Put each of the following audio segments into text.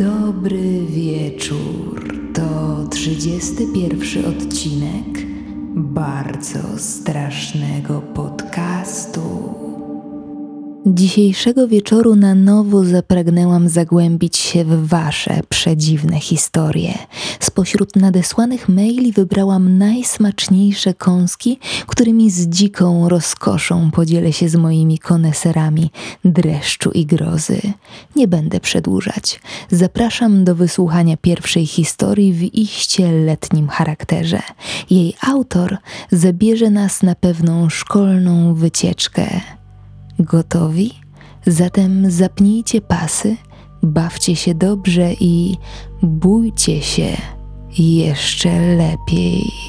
Dobry wieczór. To 31 odcinek bardzo strasznego podcastu. Dzisiejszego wieczoru na nowo zapragnęłam zagłębić się w Wasze przedziwne historie. Spośród nadesłanych maili wybrałam najsmaczniejsze kąski, którymi z dziką rozkoszą podzielę się z moimi koneserami dreszczu i grozy. Nie będę przedłużać. Zapraszam do wysłuchania pierwszej historii w iście letnim charakterze. Jej autor zabierze nas na pewną szkolną wycieczkę. Gotowi? Zatem zapnijcie pasy, bawcie się dobrze i bójcie się jeszcze lepiej.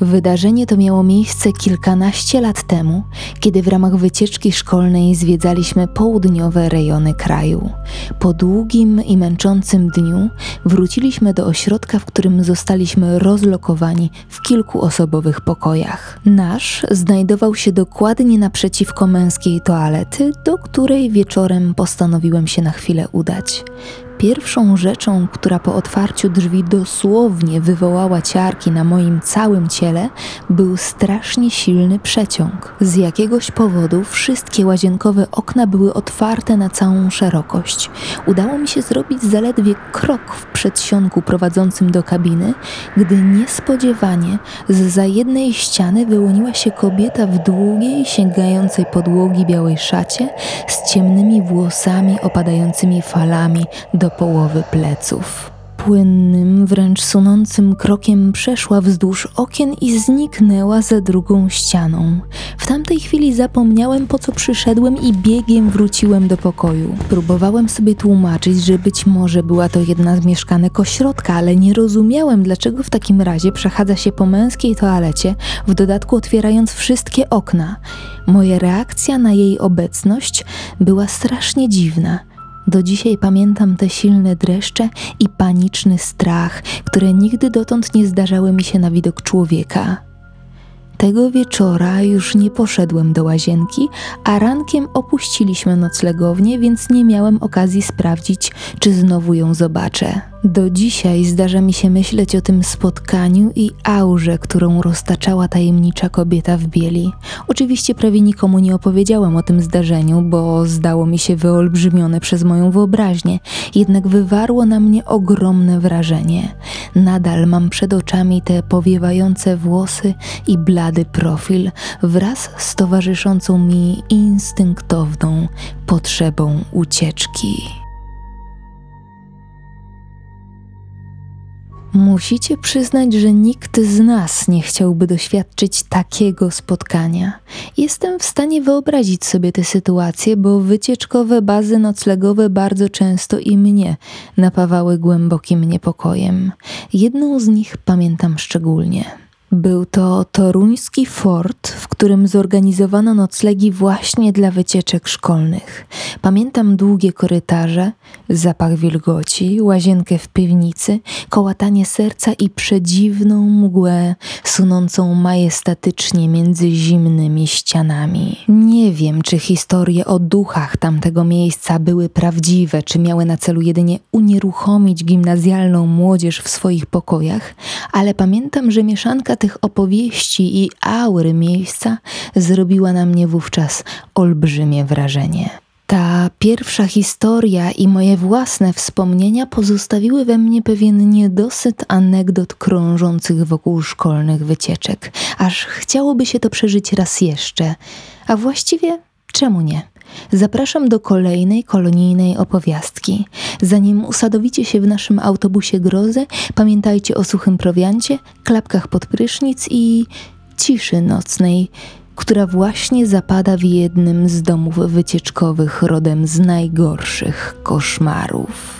Wydarzenie to miało miejsce kilkanaście lat temu, kiedy w ramach wycieczki szkolnej zwiedzaliśmy południowe rejony kraju. Po długim i męczącym dniu wróciliśmy do ośrodka, w którym zostaliśmy rozlokowani w kilkuosobowych pokojach. Nasz znajdował się dokładnie naprzeciwko męskiej toalety, do której wieczorem postanowiłem się na chwilę udać. Pierwszą rzeczą, która po otwarciu drzwi dosłownie wywołała ciarki na moim całym ciele, był strasznie silny przeciąg. Z jakiegoś powodu wszystkie łazienkowe okna były otwarte na całą szerokość. Udało mi się zrobić zaledwie krok w przedsionku prowadzącym do kabiny, gdy niespodziewanie z za jednej ściany wyłoniła się kobieta w długiej, sięgającej podłogi białej szacie z ciemnymi włosami opadającymi falami do połowy pleców. Płynnym, wręcz sunącym krokiem przeszła wzdłuż okien i zniknęła za drugą ścianą. W tamtej chwili zapomniałem, po co przyszedłem i biegiem wróciłem do pokoju. Próbowałem sobie tłumaczyć, że być może była to jedna z mieszkanek ośrodka, ale nie rozumiałem, dlaczego w takim razie przechadza się po męskiej toalecie, w dodatku otwierając wszystkie okna. Moja reakcja na jej obecność była strasznie dziwna. Do dzisiaj pamiętam te silne dreszcze i paniczny strach, które nigdy dotąd nie zdarzały mi się na widok człowieka. Tego wieczora już nie poszedłem do łazienki, a rankiem opuściliśmy noclegownię, więc nie miałem okazji sprawdzić, czy znowu ją zobaczę. Do dzisiaj zdarza mi się myśleć o tym spotkaniu i aurze, którą roztaczała tajemnicza kobieta w bieli. Oczywiście prawie nikomu nie opowiedziałem o tym zdarzeniu, bo zdało mi się wyolbrzymione przez moją wyobraźnię, jednak wywarło na mnie ogromne wrażenie. Nadal mam przed oczami te powiewające włosy i blady profil wraz z towarzyszącą mi instynktowną potrzebą ucieczki. Musicie przyznać, że nikt z nas nie chciałby doświadczyć takiego spotkania. Jestem w stanie wyobrazić sobie tę sytuację, bo wycieczkowe bazy noclegowe bardzo często i mnie napawały głębokim niepokojem. Jedną z nich pamiętam szczególnie. Był to toruński fort, w którym zorganizowano noclegi właśnie dla wycieczek szkolnych. Pamiętam długie korytarze, zapach wilgoci, łazienkę w piwnicy, kołatanie serca i przedziwną mgłę sunącą majestatycznie między zimnymi ścianami. Nie wiem, czy historie o duchach tamtego miejsca były prawdziwe, czy miały na celu jedynie unieruchomić gimnazjalną młodzież w swoich pokojach, ale pamiętam, że mieszanka tych opowieści i aury miejsca zrobiła na mnie wówczas olbrzymie wrażenie. Ta pierwsza historia i moje własne wspomnienia pozostawiły we mnie pewien niedosyt anegdot krążących wokół szkolnych wycieczek, aż chciałoby się to przeżyć raz jeszcze. A właściwie czemu nie? Zapraszam do kolejnej kolonijnej opowiastki. Zanim usadowicie się w naszym autobusie grozy, pamiętajcie o suchym prowiancie, klapkach pod prysznic i ciszy nocnej, która właśnie zapada w jednym z domów wycieczkowych rodem z najgorszych koszmarów.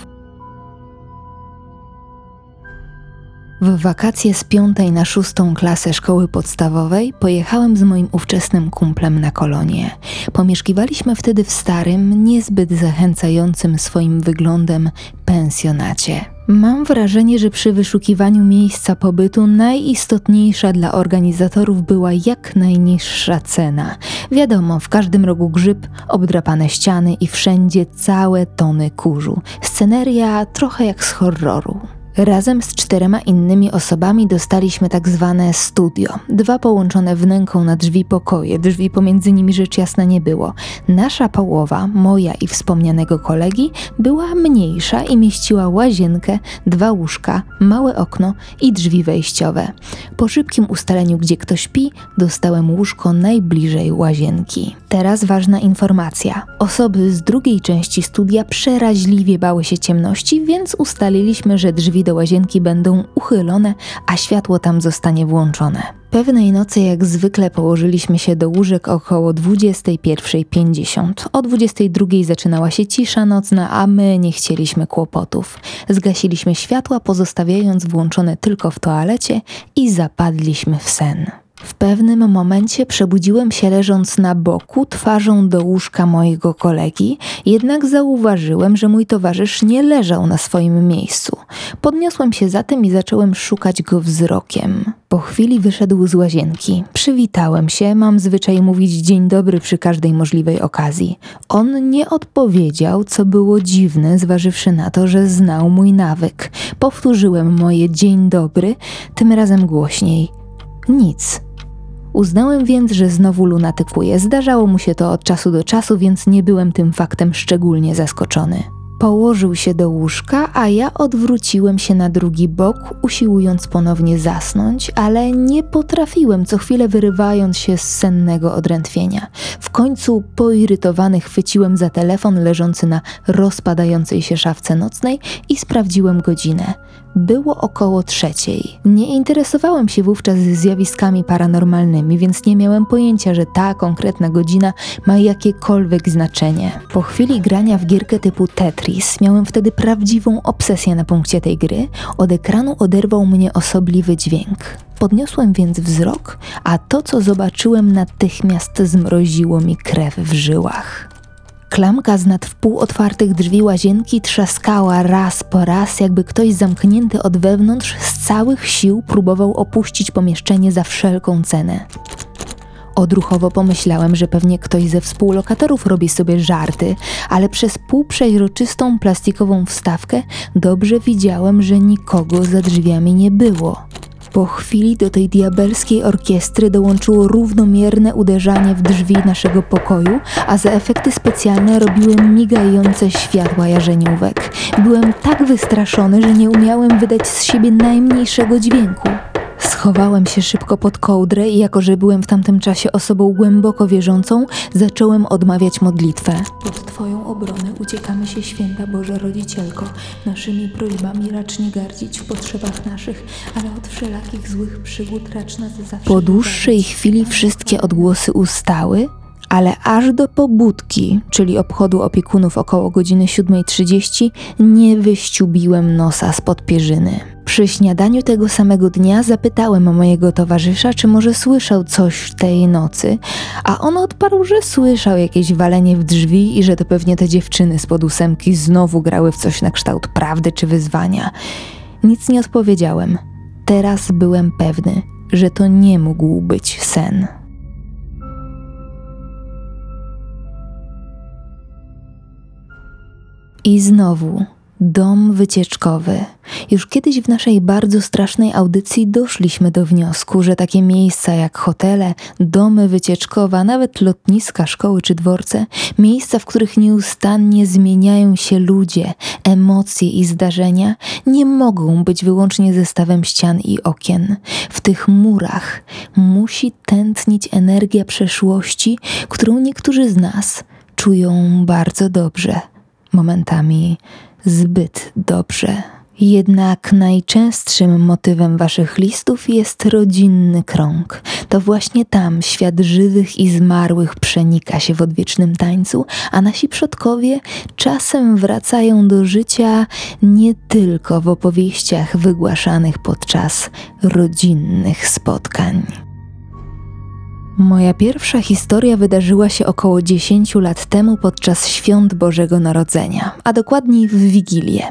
W wakacje z piątej na szóstą klasę szkoły podstawowej pojechałem z moim ówczesnym kumplem na kolonie. Pomieszkiwaliśmy wtedy w starym, niezbyt zachęcającym swoim wyglądem pensjonacie. Mam wrażenie, że przy wyszukiwaniu miejsca pobytu najistotniejsza dla organizatorów była jak najniższa cena. Wiadomo, w każdym rogu grzyb, obdrapane ściany i wszędzie całe tony kurzu. Sceneria trochę jak z horroru. Razem z czterema innymi osobami dostaliśmy tak zwane studio. Dwa połączone wnęką na drzwi pokoje, drzwi pomiędzy nimi rzecz jasna nie było. Nasza połowa, moja i wspomnianego kolegi, była mniejsza i mieściła łazienkę, dwa łóżka, małe okno i drzwi wejściowe. Po szybkim ustaleniu, gdzie kto śpi, dostałem łóżko najbliżej łazienki. Teraz ważna informacja. Osoby z drugiej części studia przeraźliwie bały się ciemności, więc ustaliliśmy, że drzwi do łazienki będą uchylone, a światło tam zostanie włączone. Pewnej nocy, jak zwykle, położyliśmy się do łóżek około 21.50. O 22.00 zaczynała się cisza nocna, a my nie chcieliśmy kłopotów. Zgasiliśmy światła, pozostawiając włączone tylko w toalecie i zapadliśmy w sen. W pewnym momencie przebudziłem się leżąc na boku, twarzą do łóżka mojego kolegi, jednak zauważyłem, że mój towarzysz nie leżał na swoim miejscu. Podniosłem się zatem i zacząłem szukać go wzrokiem. Po chwili wyszedł z łazienki. Przywitałem się, mam zwyczaj mówić dzień dobry przy każdej możliwej okazji. On nie odpowiedział, co było dziwne, zważywszy na to, że znał mój nawyk. Powtórzyłem moje dzień dobry, tym razem głośniej. Nic. Uznałem więc, że znowu lunatykuje. Zdarzało mu się to od czasu do czasu, więc nie byłem tym faktem szczególnie zaskoczony. Położył się do łóżka, a ja odwróciłem się na drugi bok, usiłując ponownie zasnąć, ale nie potrafiłem, co chwilę wyrywając się z sennego odrętwienia. W końcu poirytowany chwyciłem za telefon leżący na rozpadającej się szafce nocnej i sprawdziłem godzinę. Było około trzeciej. Nie interesowałem się wówczas zjawiskami paranormalnymi, więc nie miałem pojęcia, że ta konkretna godzina ma jakiekolwiek znaczenie. Po chwili grania w gierkę typu Tetris miałem wtedy prawdziwą obsesję na punkcie tej gry. Od ekranu oderwał mnie osobliwy dźwięk. Podniosłem więc wzrok, a to, co zobaczyłem, natychmiast zmroziło mi krew w żyłach. Klamka z nad wpół otwartych drzwi łazienki trzaskała raz po raz, jakby ktoś zamknięty od wewnątrz z całych sił próbował opuścić pomieszczenie za wszelką cenę. Odruchowo pomyślałem, że pewnie ktoś ze współlokatorów robi sobie żarty, ale przez półprzeźroczystą plastikową wstawkę dobrze widziałem, że nikogo za drzwiami nie było. Po chwili do tej diabelskiej orkiestry dołączyło równomierne uderzanie w drzwi naszego pokoju, a za efekty specjalne robiłem migające światła jarzeniówek. Byłem tak wystraszony, że nie umiałem wydać z siebie najmniejszego dźwięku. Schowałem się szybko pod kołdrę i jako, że byłem w tamtym czasie osobą głęboko wierzącą, zacząłem odmawiać modlitwę. Pod Twoją obronę uciekamy się, święta Boże Rodzicielko. Naszymi prośbami racz nie gardzić w potrzebach naszych, ale od wszelakich złych przygód racz nas zawsze... Po dłuższej chwili wszystkie odgłosy ustały, ale aż do pobudki, czyli obchodu opiekunów około godziny 7.30, nie wyściubiłem nosa spod pierzyny. Przy śniadaniu tego samego dnia zapytałem mojego towarzysza, czy może słyszał coś tej nocy, a on odparł, że słyszał jakieś walenie w drzwi i że to pewnie te dziewczyny z ósemki znowu grały w coś na kształt prawdy czy wyzwania. Nic nie odpowiedziałem. Teraz byłem pewny, że to nie mógł być sen. I znowu Dom wycieczkowy. Już kiedyś w naszej bardzo strasznej audycji doszliśmy do wniosku, że takie miejsca jak hotele, domy wycieczkowe, a nawet lotniska, szkoły czy dworce, miejsca, w których nieustannie zmieniają się ludzie, emocje i zdarzenia, nie mogą być wyłącznie zestawem ścian i okien. W tych murach musi tętnić energia przeszłości, którą niektórzy z nas czują bardzo dobrze, momentami zbyt dobrze. Jednak najczęstszym motywem waszych listów jest rodzinny krąg. To właśnie tam świat żywych i zmarłych przenika się w odwiecznym tańcu, a nasi przodkowie czasem wracają do życia nie tylko w opowieściach wygłaszanych podczas rodzinnych spotkań. Moja pierwsza historia wydarzyła się około 10 lat temu podczas świąt Bożego Narodzenia, a dokładniej w Wigilię.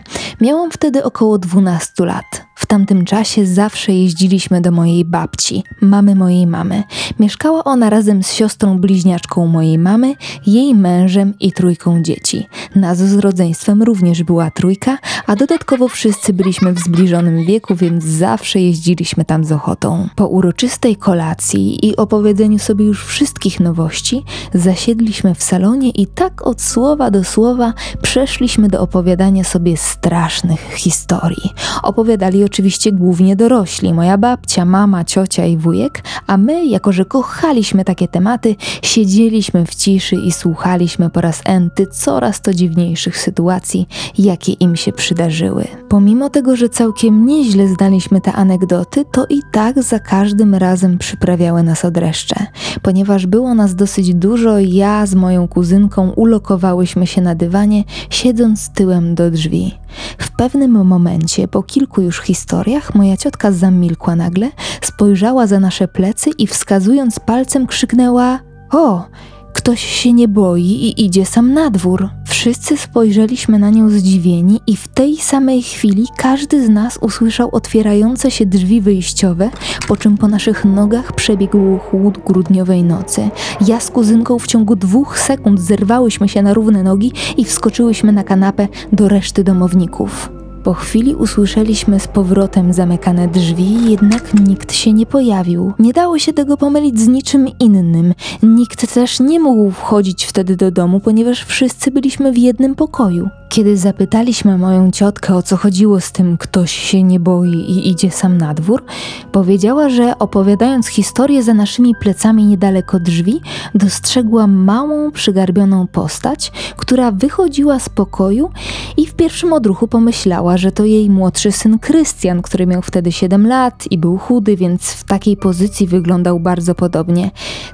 Miałam wtedy około 12 lat. Tamtym czasie zawsze jeździliśmy do mojej babci, mamy mojej mamy. Mieszkała ona razem z siostrą bliźniaczką mojej mamy, jej mężem i trójką dzieci. Nas z rodzeństwem również była trójka, a dodatkowo wszyscy byliśmy w zbliżonym wieku, więc zawsze jeździliśmy tam z ochotą. Po uroczystej kolacji i opowiedzeniu sobie już wszystkich nowości, zasiedliśmy w salonie i tak od słowa do słowa przeszliśmy do opowiadania sobie strasznych historii. Opowiadali oczywiście głównie dorośli, moja babcia, mama, ciocia i wujek, a my, jako że kochaliśmy takie tematy, siedzieliśmy w ciszy i słuchaliśmy po raz enty coraz to dziwniejszych sytuacji, jakie im się przydarzyły. Pomimo tego, że całkiem nieźle znaliśmy te anegdoty, to i tak za każdym razem przyprawiały nas odreszcze. Ponieważ było nas dosyć dużo, ja z moją kuzynką ulokowałyśmy się na dywanie, siedząc tyłem do drzwi. W pewnym momencie, po kilku już historiach, moja ciotka zamilkła nagle, spojrzała za nasze plecy i wskazując palcem krzyknęła: O! Ktoś się nie boi i idzie sam na dwór. Wszyscy spojrzeliśmy na nią zdziwieni, i w tej samej chwili każdy z nas usłyszał otwierające się drzwi wyjściowe, po czym po naszych nogach przebiegł chłód grudniowej nocy. Ja z kuzynką w ciągu dwóch sekund zerwałyśmy się na równe nogi i wskoczyłyśmy na kanapę do reszty domowników. Po chwili usłyszeliśmy z powrotem zamykane drzwi, jednak nikt się nie pojawił. Nie dało się tego pomylić z niczym innym. Nikt też nie mógł wchodzić wtedy do domu, ponieważ wszyscy byliśmy w jednym pokoju. Kiedy zapytaliśmy moją ciotkę o co chodziło z tym, ktoś się nie boi i idzie sam na dwór, powiedziała, że opowiadając historię za naszymi plecami niedaleko drzwi, dostrzegła małą, przygarbioną postać, która wychodziła z pokoju i w pierwszym odruchu pomyślała, że to jej młodszy syn Krystian, który miał wtedy 7 lat i był chudy, więc w takiej pozycji wyglądał bardzo podobnie.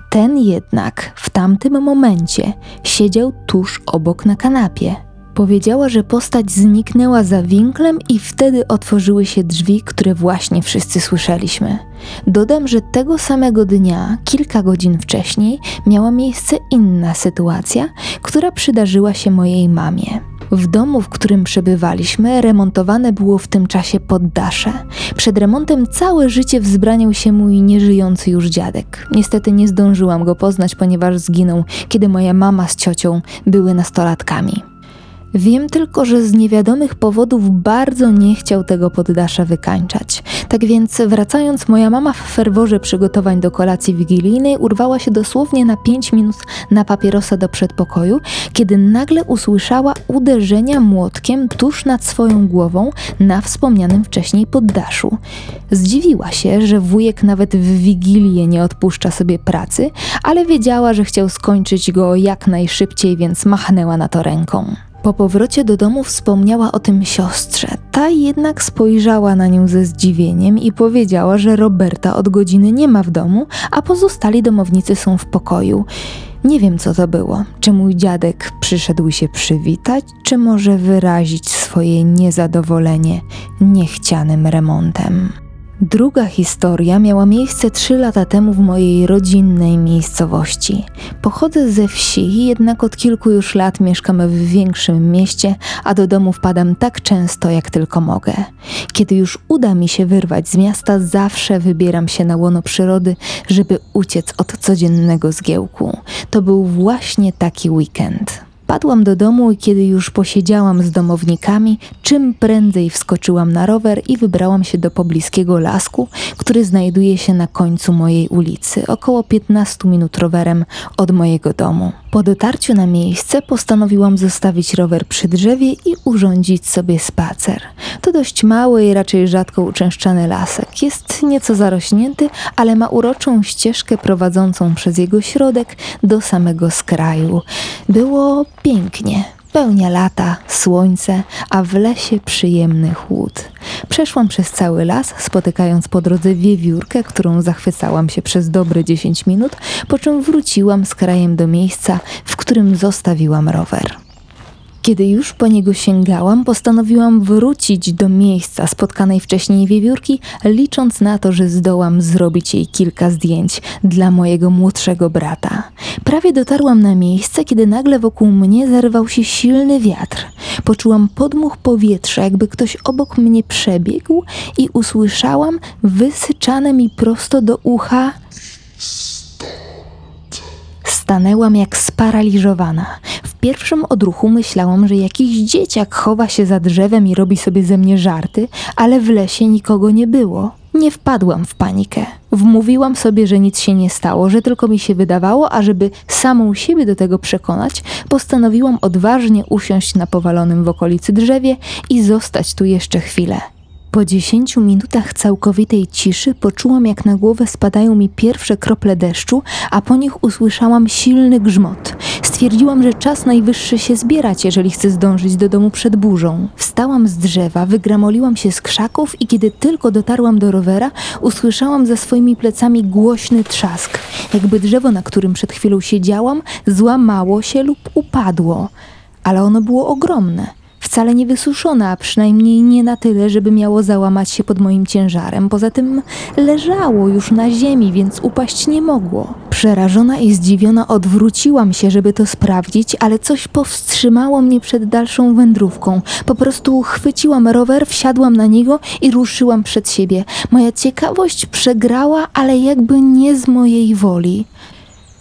Ten jednak w tamtym momencie siedział tuż obok na kanapie. Powiedziała, że postać zniknęła za winklem i wtedy otworzyły się drzwi, które właśnie wszyscy słyszeliśmy. Dodam, że tego samego dnia, kilka godzin wcześniej, miała miejsce inna sytuacja, która przydarzyła się mojej mamie. W domu, w którym przebywaliśmy, remontowane było w tym czasie poddasze. Przed remontem całe życie wzbraniał się mój nieżyjący już dziadek. Niestety nie zdążyłam go poznać, ponieważ zginął, kiedy moja mama z ciocią były nastolatkami. Wiem tylko, że z niewiadomych powodów bardzo nie chciał tego poddasza wykańczać. Tak więc, wracając, moja mama w ferworze przygotowań do kolacji wigilijnej urwała się dosłownie na 5 minut na papierosa do przedpokoju, kiedy nagle usłyszała uderzenia młotkiem tuż nad swoją głową na wspomnianym wcześniej poddaszu. Zdziwiła się, że wujek nawet w wigilię nie odpuszcza sobie pracy, ale wiedziała, że chciał skończyć go jak najszybciej, więc machnęła na to ręką. Po powrocie do domu wspomniała o tym siostrze. Ta jednak spojrzała na nią ze zdziwieniem i powiedziała, że Roberta od godziny nie ma w domu, a pozostali domownicy są w pokoju. Nie wiem, co to było. Czy mój dziadek przyszedł się przywitać, czy może wyrazić swoje niezadowolenie niechcianym remontem. Druga historia miała miejsce trzy lata temu w mojej rodzinnej miejscowości. Pochodzę ze wsi, jednak od kilku już lat mieszkam w większym mieście, a do domu wpadam tak często, jak tylko mogę. Kiedy już uda mi się wyrwać z miasta, zawsze wybieram się na łono przyrody, żeby uciec od codziennego zgiełku. To był właśnie taki weekend. Padłam do domu i kiedy już posiedziałam z domownikami, czym prędzej wskoczyłam na rower i wybrałam się do pobliskiego lasku, który znajduje się na końcu mojej ulicy, około 15 minut rowerem od mojego domu. Po dotarciu na miejsce postanowiłam zostawić rower przy drzewie i urządzić sobie spacer. To dość mały i raczej rzadko uczęszczany lasek. Jest nieco zarośnięty, ale ma uroczą ścieżkę prowadzącą przez jego środek do samego skraju. Było pięknie. Spełnia lata, słońce, a w lesie przyjemny chłód. Przeszłam przez cały las, spotykając po drodze wiewiórkę, którą zachwycałam się przez dobre 10 minut, po czym wróciłam z krajem do miejsca, w którym zostawiłam rower. Kiedy już po niego sięgałam, postanowiłam wrócić do miejsca spotkanej wcześniej wiewiórki, licząc na to, że zdołam zrobić jej kilka zdjęć dla mojego młodszego brata. Prawie dotarłam na miejsce, kiedy nagle wokół mnie zerwał się silny wiatr. Poczułam podmuch powietrza, jakby ktoś obok mnie przebiegł i usłyszałam wysyczane mi prosto do ucha Stanęłam jak sparaliżowana. Pierwszym odruchu myślałam, że jakiś dzieciak chowa się za drzewem i robi sobie ze mnie żarty, ale w lesie nikogo nie było. Nie wpadłam w panikę. Wmówiłam sobie, że nic się nie stało, że tylko mi się wydawało, a żeby samą siebie do tego przekonać, postanowiłam odważnie usiąść na powalonym w okolicy drzewie i zostać tu jeszcze chwilę. Po dziesięciu minutach całkowitej ciszy poczułam, jak na głowę spadają mi pierwsze krople deszczu, a po nich usłyszałam silny grzmot. Stwierdziłam, że czas najwyższy się zbierać, jeżeli chcę zdążyć do domu przed burzą. Wstałam z drzewa, wygramoliłam się z krzaków i kiedy tylko dotarłam do rowera, usłyszałam za swoimi plecami głośny trzask, jakby drzewo, na którym przed chwilą siedziałam, złamało się lub upadło. Ale ono było ogromne wcale nie wysuszone, a przynajmniej nie na tyle, żeby miało załamać się pod moim ciężarem. Poza tym leżało już na ziemi, więc upaść nie mogło. Przerażona i zdziwiona odwróciłam się, żeby to sprawdzić, ale coś powstrzymało mnie przed dalszą wędrówką. Po prostu chwyciłam rower, wsiadłam na niego i ruszyłam przed siebie. Moja ciekawość przegrała, ale jakby nie z mojej woli.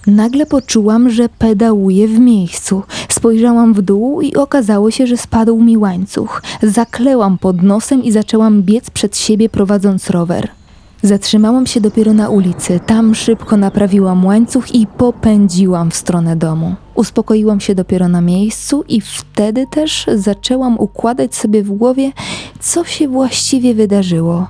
Nagle poczułam, że pedałuję w miejscu. Spojrzałam w dół i okazało się, że spadł mi łańcuch. Zaklełam pod nosem i zaczęłam biec przed siebie prowadząc rower. Zatrzymałam się dopiero na ulicy. Tam szybko naprawiłam łańcuch i popędziłam w stronę domu. Uspokoiłam się dopiero na miejscu i wtedy też zaczęłam układać sobie w głowie, co się właściwie wydarzyło.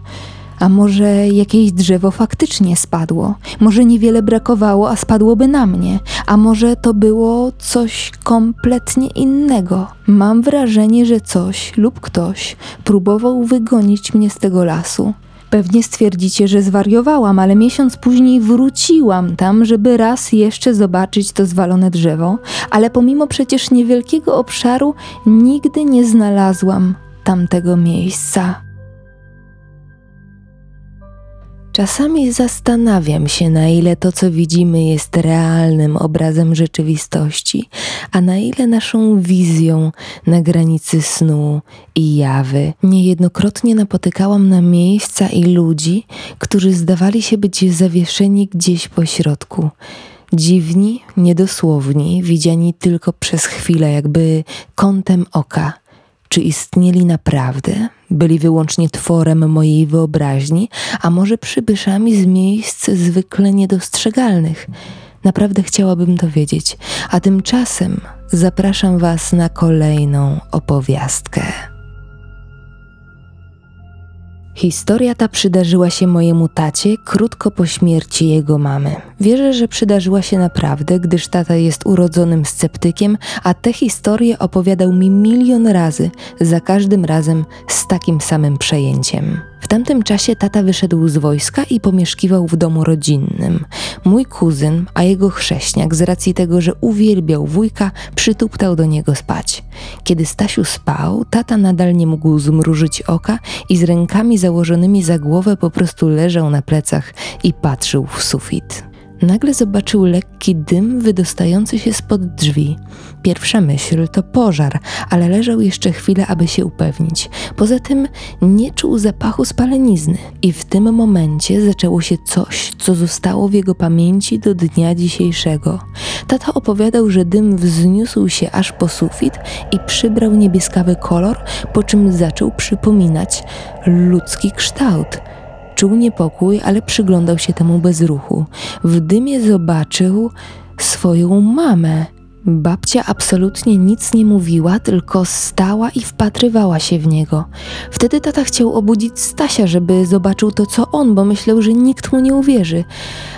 A może jakieś drzewo faktycznie spadło? Może niewiele brakowało, a spadłoby na mnie? A może to było coś kompletnie innego? Mam wrażenie, że coś lub ktoś próbował wygonić mnie z tego lasu. Pewnie stwierdzicie, że zwariowałam, ale miesiąc później wróciłam tam, żeby raz jeszcze zobaczyć to zwalone drzewo, ale pomimo przecież niewielkiego obszaru nigdy nie znalazłam tamtego miejsca. Czasami zastanawiam się, na ile to, co widzimy, jest realnym obrazem rzeczywistości, a na ile naszą wizją na granicy snu i jawy. Niejednokrotnie napotykałam na miejsca i ludzi, którzy zdawali się być zawieszeni gdzieś po środku. Dziwni, niedosłowni, widziani tylko przez chwilę, jakby kątem oka. Czy istnieli naprawdę? Byli wyłącznie tworem mojej wyobraźni, a może przybyszami z miejsc zwykle niedostrzegalnych. Naprawdę chciałabym to wiedzieć, a tymczasem zapraszam Was na kolejną opowiastkę. Historia ta przydarzyła się mojemu tacie krótko po śmierci jego mamy. Wierzę, że przydarzyła się naprawdę, gdyż tata jest urodzonym sceptykiem, a te historie opowiadał mi milion razy, za każdym razem z takim samym przejęciem. W tamtym czasie tata wyszedł z wojska i pomieszkiwał w domu rodzinnym. Mój kuzyn, a jego chrześniak, z racji tego, że uwielbiał wujka, przytuptał do niego spać. Kiedy Stasiu spał, tata nadal nie mógł zmrużyć oka i z rękami założonymi za głowę po prostu leżał na plecach i patrzył w sufit. Nagle zobaczył lekki dym wydostający się spod drzwi. Pierwsza myśl to pożar, ale leżał jeszcze chwilę, aby się upewnić. Poza tym nie czuł zapachu spalenizny i w tym momencie zaczęło się coś, co zostało w jego pamięci do dnia dzisiejszego. Tata opowiadał, że dym wzniósł się aż po sufit i przybrał niebieskawy kolor, po czym zaczął przypominać ludzki kształt – Czuł niepokój, ale przyglądał się temu bez ruchu. W dymie zobaczył swoją mamę. Babcia absolutnie nic nie mówiła, tylko stała i wpatrywała się w niego. Wtedy tata chciał obudzić Stasia, żeby zobaczył to, co on, bo myślał, że nikt mu nie uwierzy,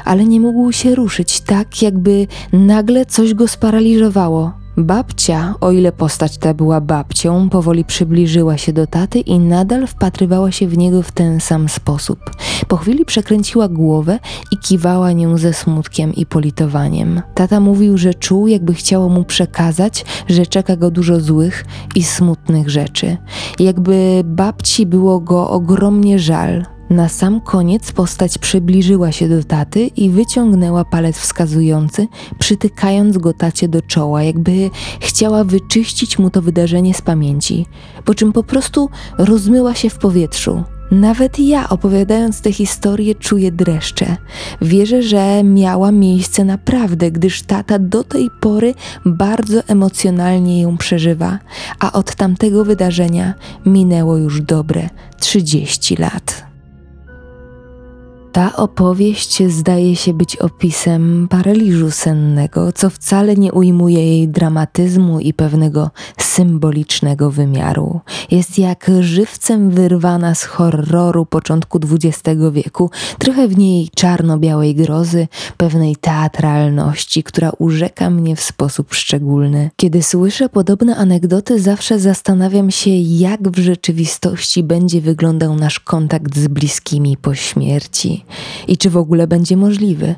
ale nie mógł się ruszyć, tak jakby nagle coś go sparaliżowało. Babcia, o ile postać ta była babcią, powoli przybliżyła się do taty i nadal wpatrywała się w niego w ten sam sposób. Po chwili przekręciła głowę i kiwała nią ze smutkiem i politowaniem. Tata mówił, że czuł, jakby chciało mu przekazać, że czeka go dużo złych i smutnych rzeczy. Jakby babci było go ogromnie żal, na sam koniec postać przybliżyła się do taty i wyciągnęła palec wskazujący, przytykając go tacie do czoła, jakby chciała wyczyścić mu to wydarzenie z pamięci, po czym po prostu rozmyła się w powietrzu. Nawet ja, opowiadając tę historię, czuję dreszcze. Wierzę, że miała miejsce naprawdę, gdyż tata do tej pory bardzo emocjonalnie ją przeżywa, a od tamtego wydarzenia minęło już dobre 30 lat. Ta opowieść zdaje się być opisem paraliżu sennego, co wcale nie ujmuje jej dramatyzmu i pewnego symbolicznego wymiaru. Jest jak żywcem wyrwana z horroru początku XX wieku, trochę w niej czarno-białej grozy, pewnej teatralności, która urzeka mnie w sposób szczególny. Kiedy słyszę podobne anegdoty, zawsze zastanawiam się, jak w rzeczywistości będzie wyglądał nasz kontakt z bliskimi po śmierci i czy w ogóle będzie możliwy.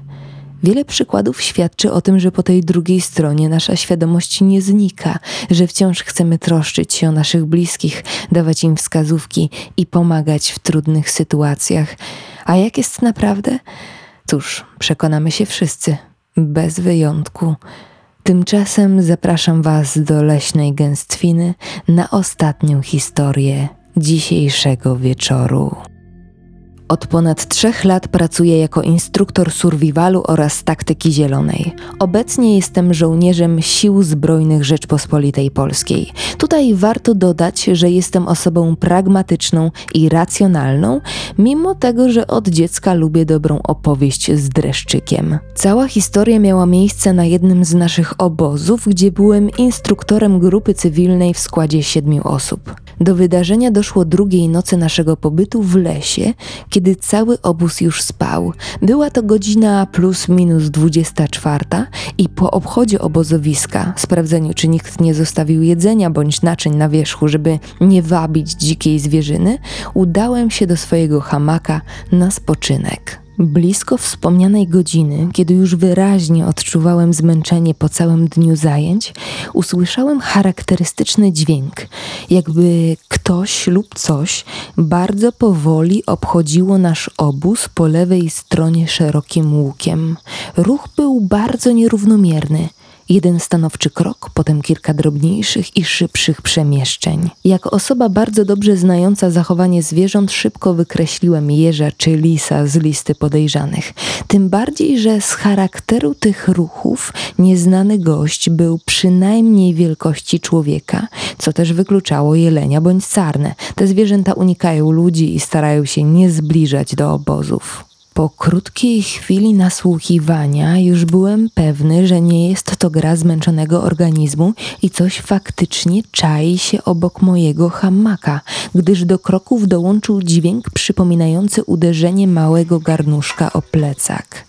Wiele przykładów świadczy o tym, że po tej drugiej stronie nasza świadomość nie znika, że wciąż chcemy troszczyć się o naszych bliskich, dawać im wskazówki i pomagać w trudnych sytuacjach. A jak jest naprawdę? Cóż, przekonamy się wszyscy, bez wyjątku. Tymczasem zapraszam Was do leśnej gęstwiny na ostatnią historię dzisiejszego wieczoru. Od ponad trzech lat pracuję jako instruktor survivalu oraz taktyki zielonej. Obecnie jestem żołnierzem Sił Zbrojnych Rzeczpospolitej Polskiej. Tutaj warto dodać, że jestem osobą pragmatyczną i racjonalną, mimo tego, że od dziecka lubię dobrą opowieść z dreszczykiem. Cała historia miała miejsce na jednym z naszych obozów, gdzie byłem instruktorem grupy cywilnej w składzie siedmiu osób. Do wydarzenia doszło drugiej nocy naszego pobytu w lesie, kiedy cały obóz już spał. Była to godzina plus minus 24 i po obchodzie obozowiska, sprawdzeniu czy nikt nie zostawił jedzenia bądź naczyń na wierzchu, żeby nie wabić dzikiej zwierzyny, udałem się do swojego hamaka na spoczynek. Blisko wspomnianej godziny, kiedy już wyraźnie odczuwałem zmęczenie po całym dniu zajęć, usłyszałem charakterystyczny dźwięk, jakby ktoś lub coś bardzo powoli obchodziło nasz obóz po lewej stronie szerokim łukiem. Ruch był bardzo nierównomierny. Jeden stanowczy krok, potem kilka drobniejszych i szybszych przemieszczeń. Jako osoba bardzo dobrze znająca zachowanie zwierząt, szybko wykreśliłem jeża czy lisa z listy podejrzanych. Tym bardziej, że z charakteru tych ruchów nieznany gość był przynajmniej wielkości człowieka, co też wykluczało jelenia bądź sarnę. Te zwierzęta unikają ludzi i starają się nie zbliżać do obozów. Po krótkiej chwili nasłuchiwania już byłem pewny, że nie jest to gra zmęczonego organizmu i coś faktycznie czai się obok mojego hamaka, gdyż do kroków dołączył dźwięk przypominający uderzenie małego garnuszka o plecak.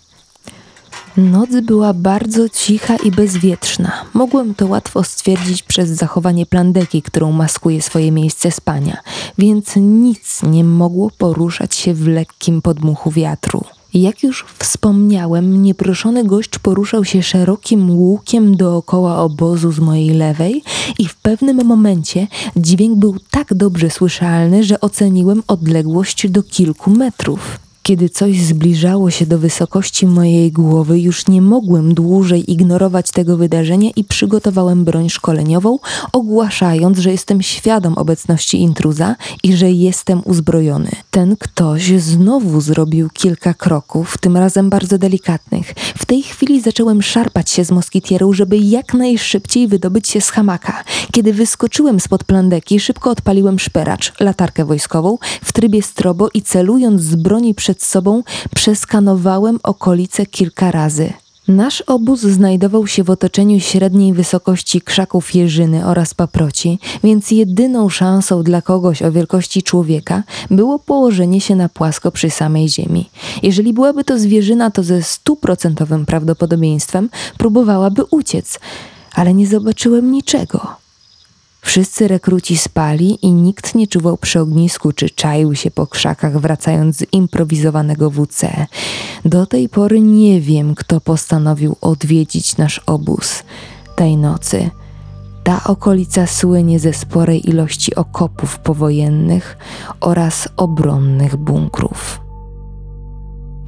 Noc była bardzo cicha i bezwietrzna. Mogłem to łatwo stwierdzić przez zachowanie plandeki, którą maskuje swoje miejsce spania, więc nic nie mogło poruszać się w lekkim podmuchu wiatru. Jak już wspomniałem, nieproszony gość poruszał się szerokim łukiem dookoła obozu z mojej lewej i w pewnym momencie dźwięk był tak dobrze słyszalny, że oceniłem odległość do kilku metrów. Kiedy coś zbliżało się do wysokości mojej głowy, już nie mogłem dłużej ignorować tego wydarzenia i przygotowałem broń szkoleniową, ogłaszając, że jestem świadom obecności intruza i że jestem uzbrojony. Ten ktoś znowu zrobił kilka kroków, tym razem bardzo delikatnych. W tej chwili zacząłem szarpać się z moskitierą, żeby jak najszybciej wydobyć się z hamaka. Kiedy wyskoczyłem spod plandeki, szybko odpaliłem szperacz, latarkę wojskową, w trybie strobo i celując z broni przed przed sobą przeskanowałem okolice kilka razy. Nasz obóz znajdował się w otoczeniu średniej wysokości krzaków jeżyny oraz paproci, więc jedyną szansą dla kogoś o wielkości człowieka było położenie się na płasko przy samej ziemi. Jeżeli byłaby to zwierzyna, to ze stuprocentowym prawdopodobieństwem próbowałaby uciec. ale nie zobaczyłem niczego. Wszyscy rekruci spali i nikt nie czuwał przy ognisku czy czaił się po krzakach, wracając z improwizowanego WC. Do tej pory nie wiem, kto postanowił odwiedzić nasz obóz tej nocy. Ta okolica słynie ze sporej ilości okopów powojennych oraz obronnych bunkrów.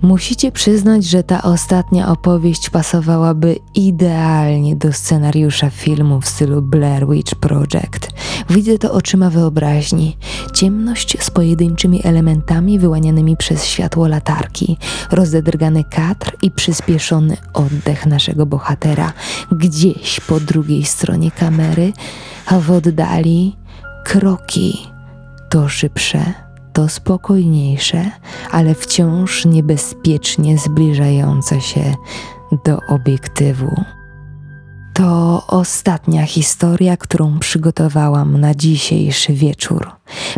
Musicie przyznać, że ta ostatnia opowieść pasowałaby idealnie do scenariusza filmu w stylu Blair Witch Project. Widzę to oczyma wyobraźni. Ciemność z pojedynczymi elementami wyłanianymi przez światło latarki, rozedrgany kadr i przyspieszony oddech naszego bohatera gdzieś po drugiej stronie kamery, a w oddali kroki to szybsze to spokojniejsze, ale wciąż niebezpiecznie zbliżające się do obiektywu. To ostatnia historia, którą przygotowałam na dzisiejszy wieczór.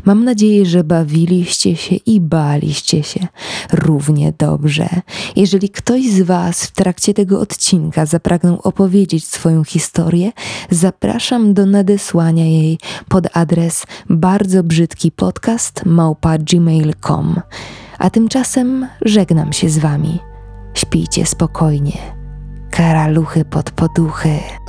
Mam nadzieję, że bawiliście się i baliście się równie dobrze. Jeżeli ktoś z Was w trakcie tego odcinka zapragnął opowiedzieć swoją historię, zapraszam do nadesłania jej pod adres bardzo brzydki podcast małpa.gmail.com. A tymczasem żegnam się z Wami. Śpijcie spokojnie. Karaluchy pod poduchy.